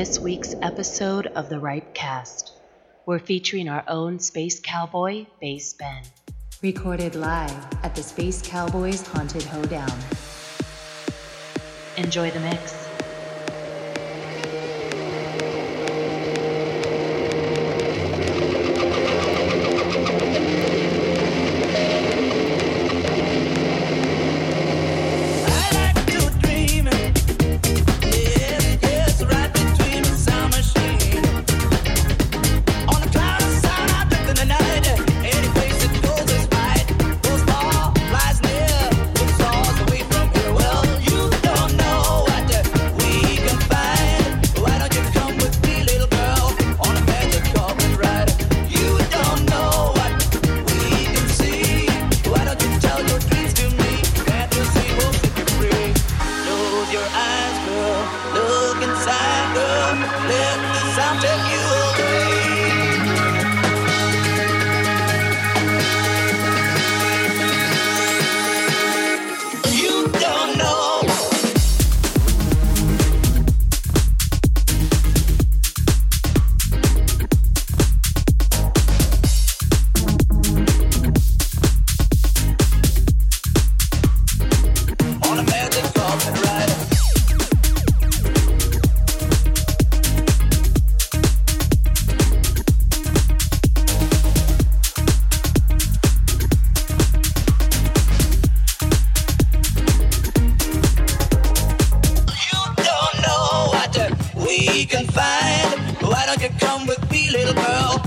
this week's episode of the Ripe Cast. We're featuring our own Space Cowboy, Bass Ben. Recorded live at the Space Cowboys Haunted Hoedown. Enjoy the mix. we can find. Why don't you come with me, little girl?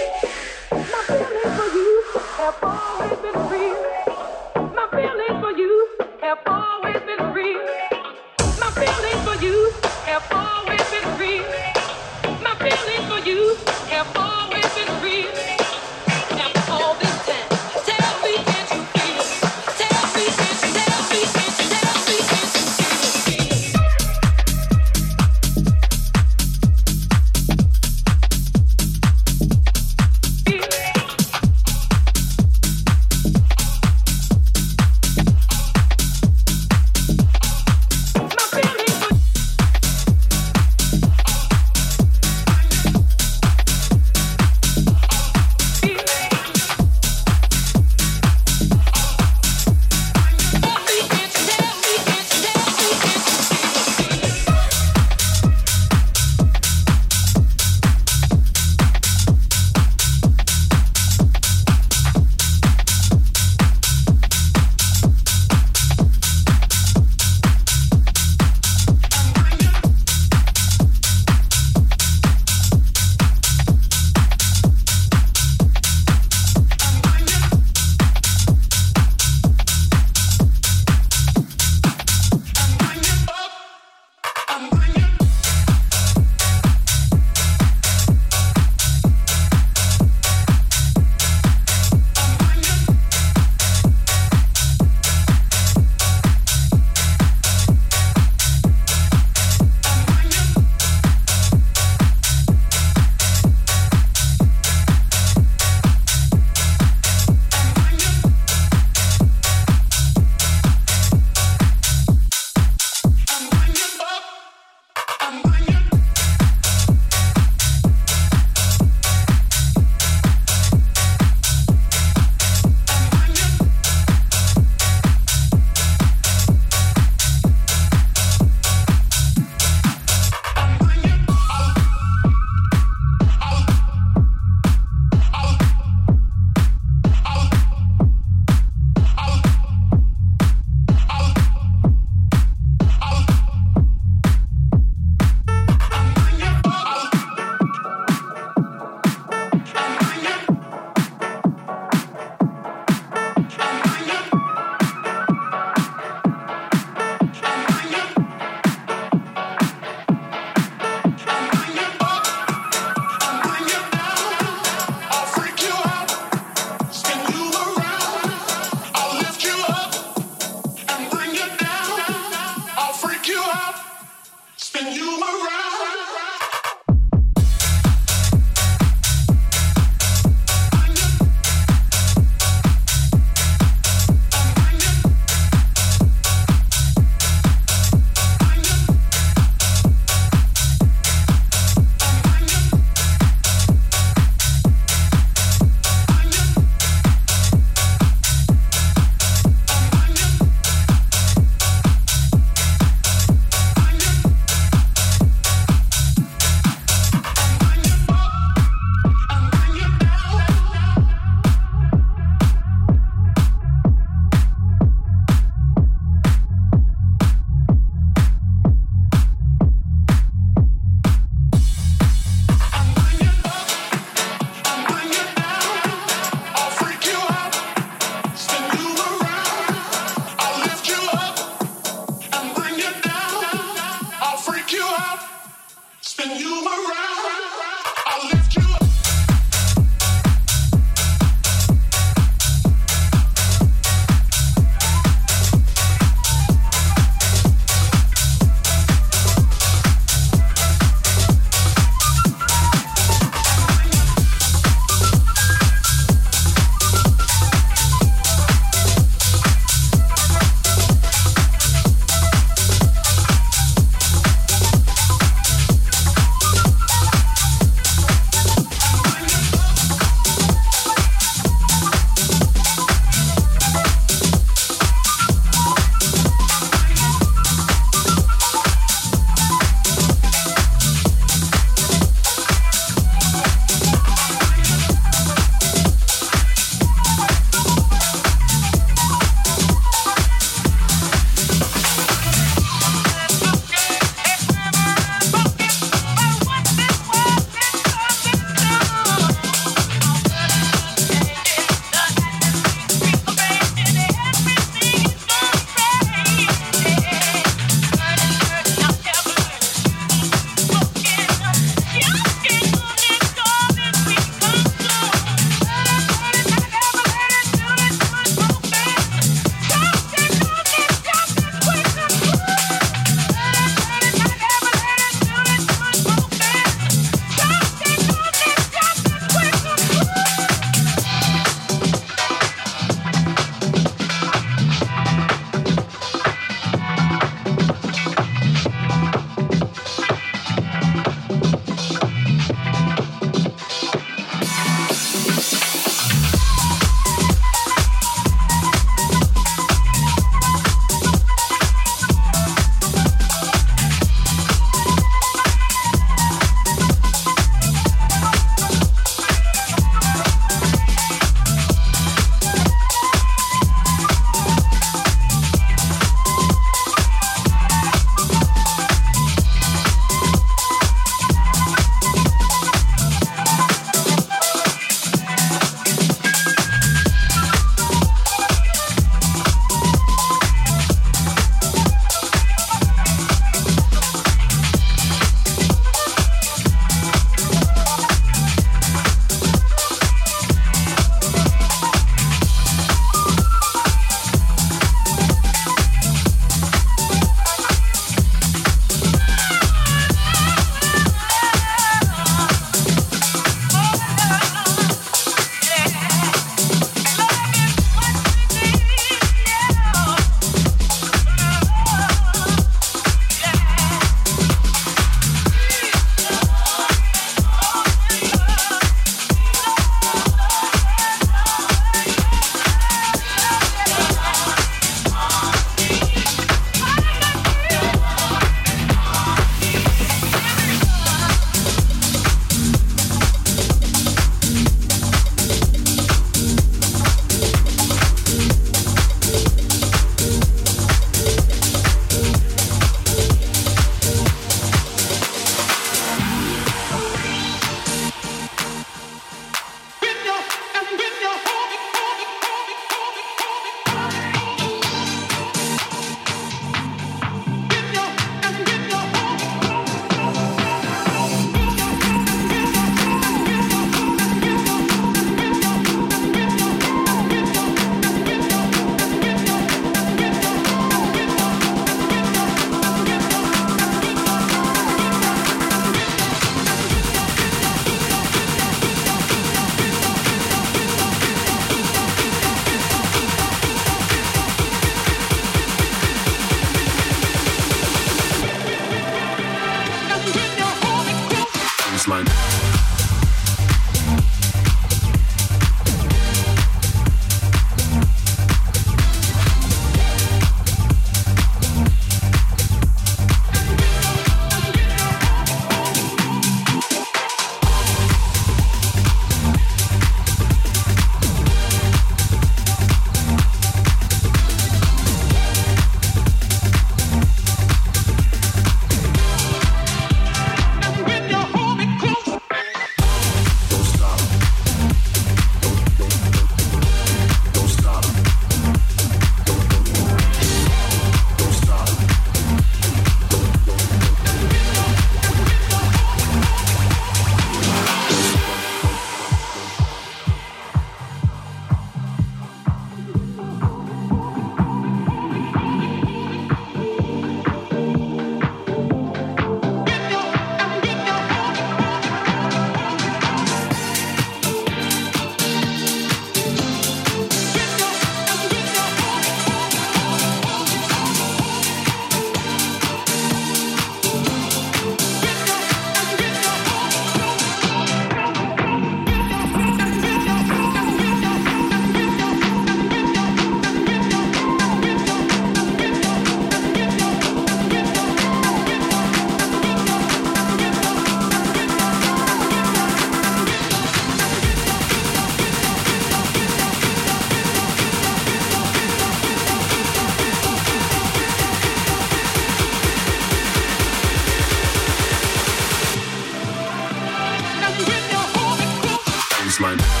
time.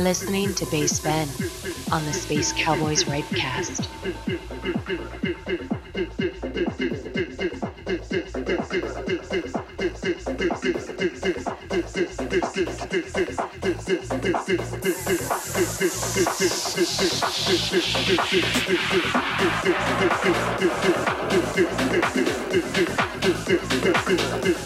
are listening to Bass Ben on the Space Cowboys Ripecast.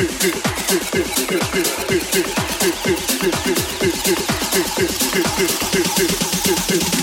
Thank you.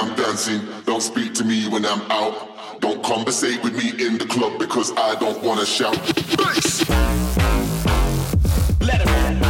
I'm dancing. Don't speak to me when I'm out. Don't conversate with me in the club because I don't wanna shout. Bass! Let.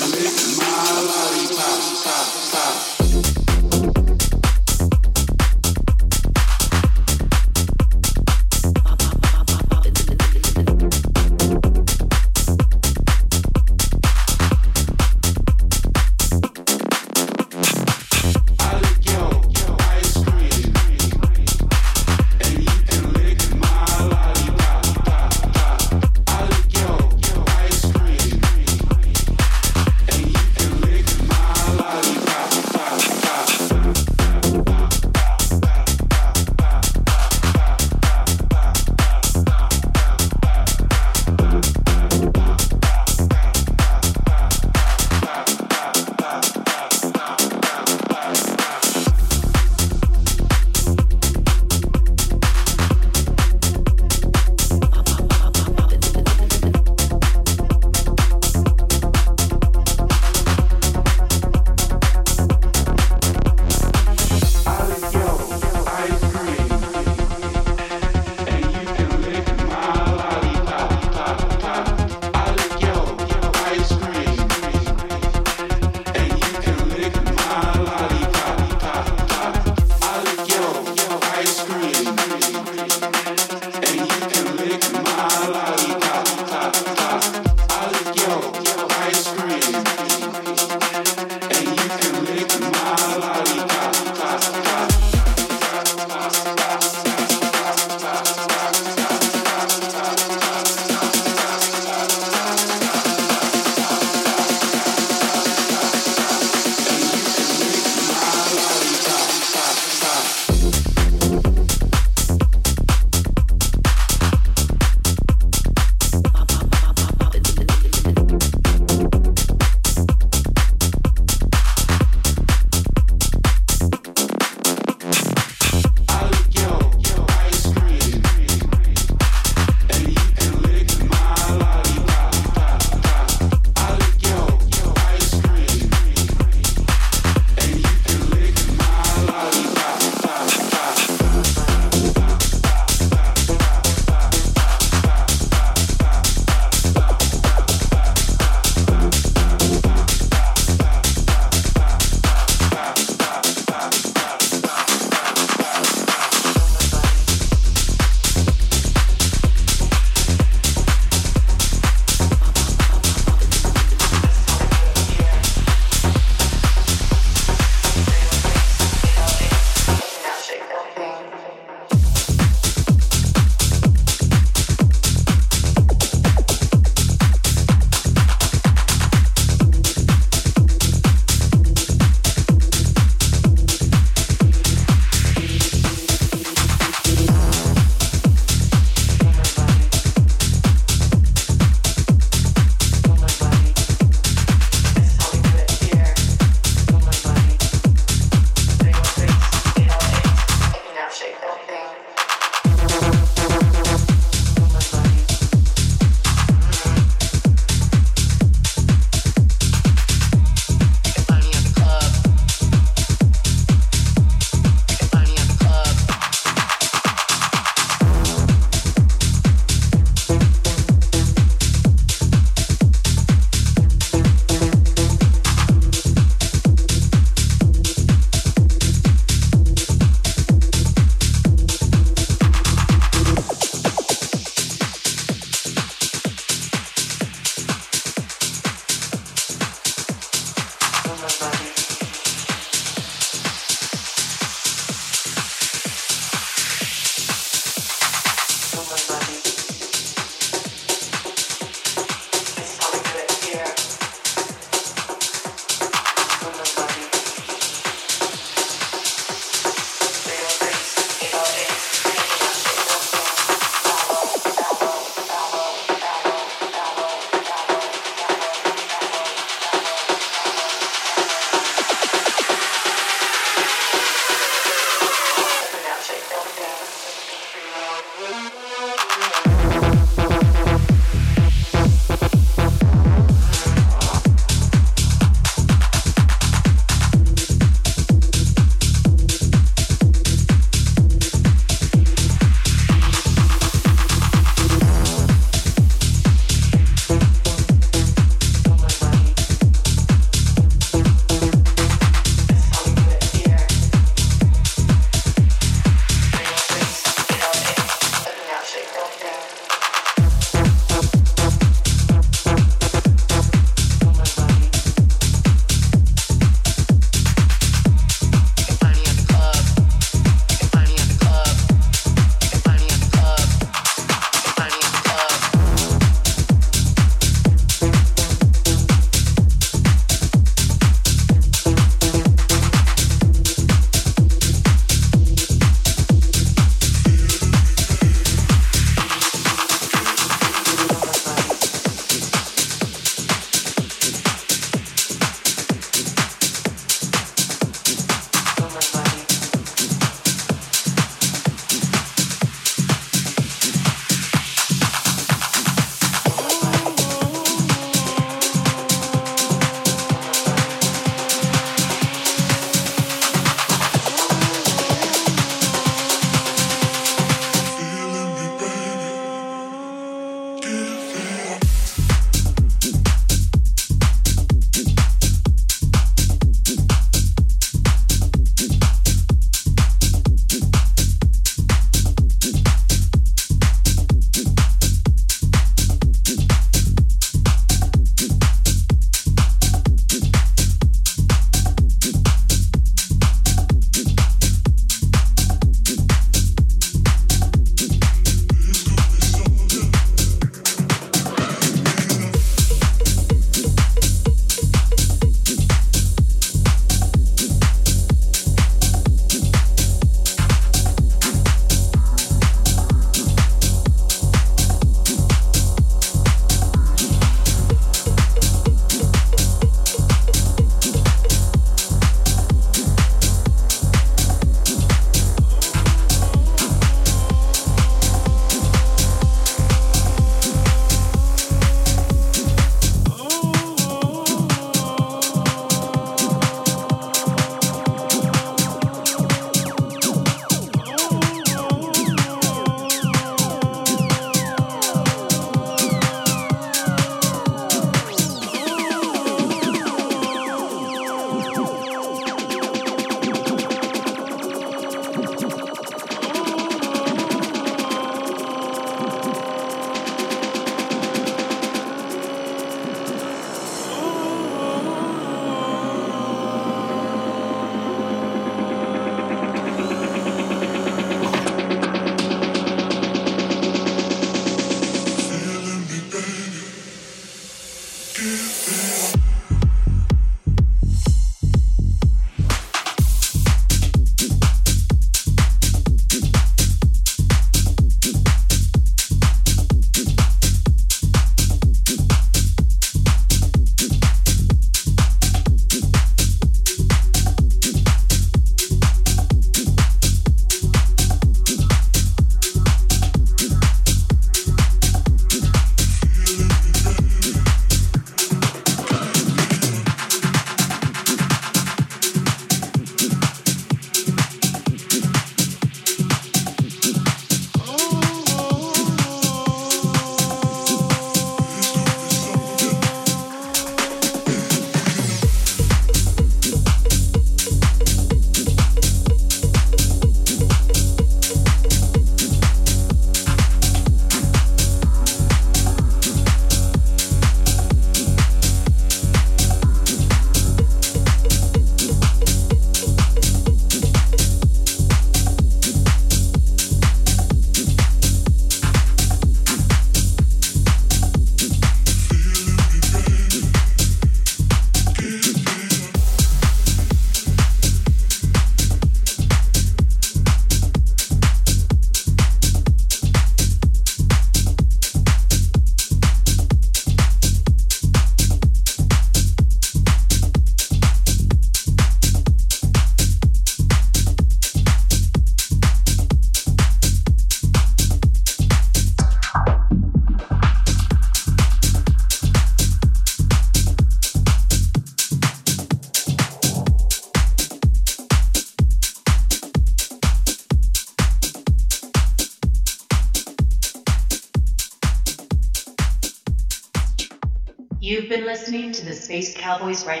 Cowboys Rightcast.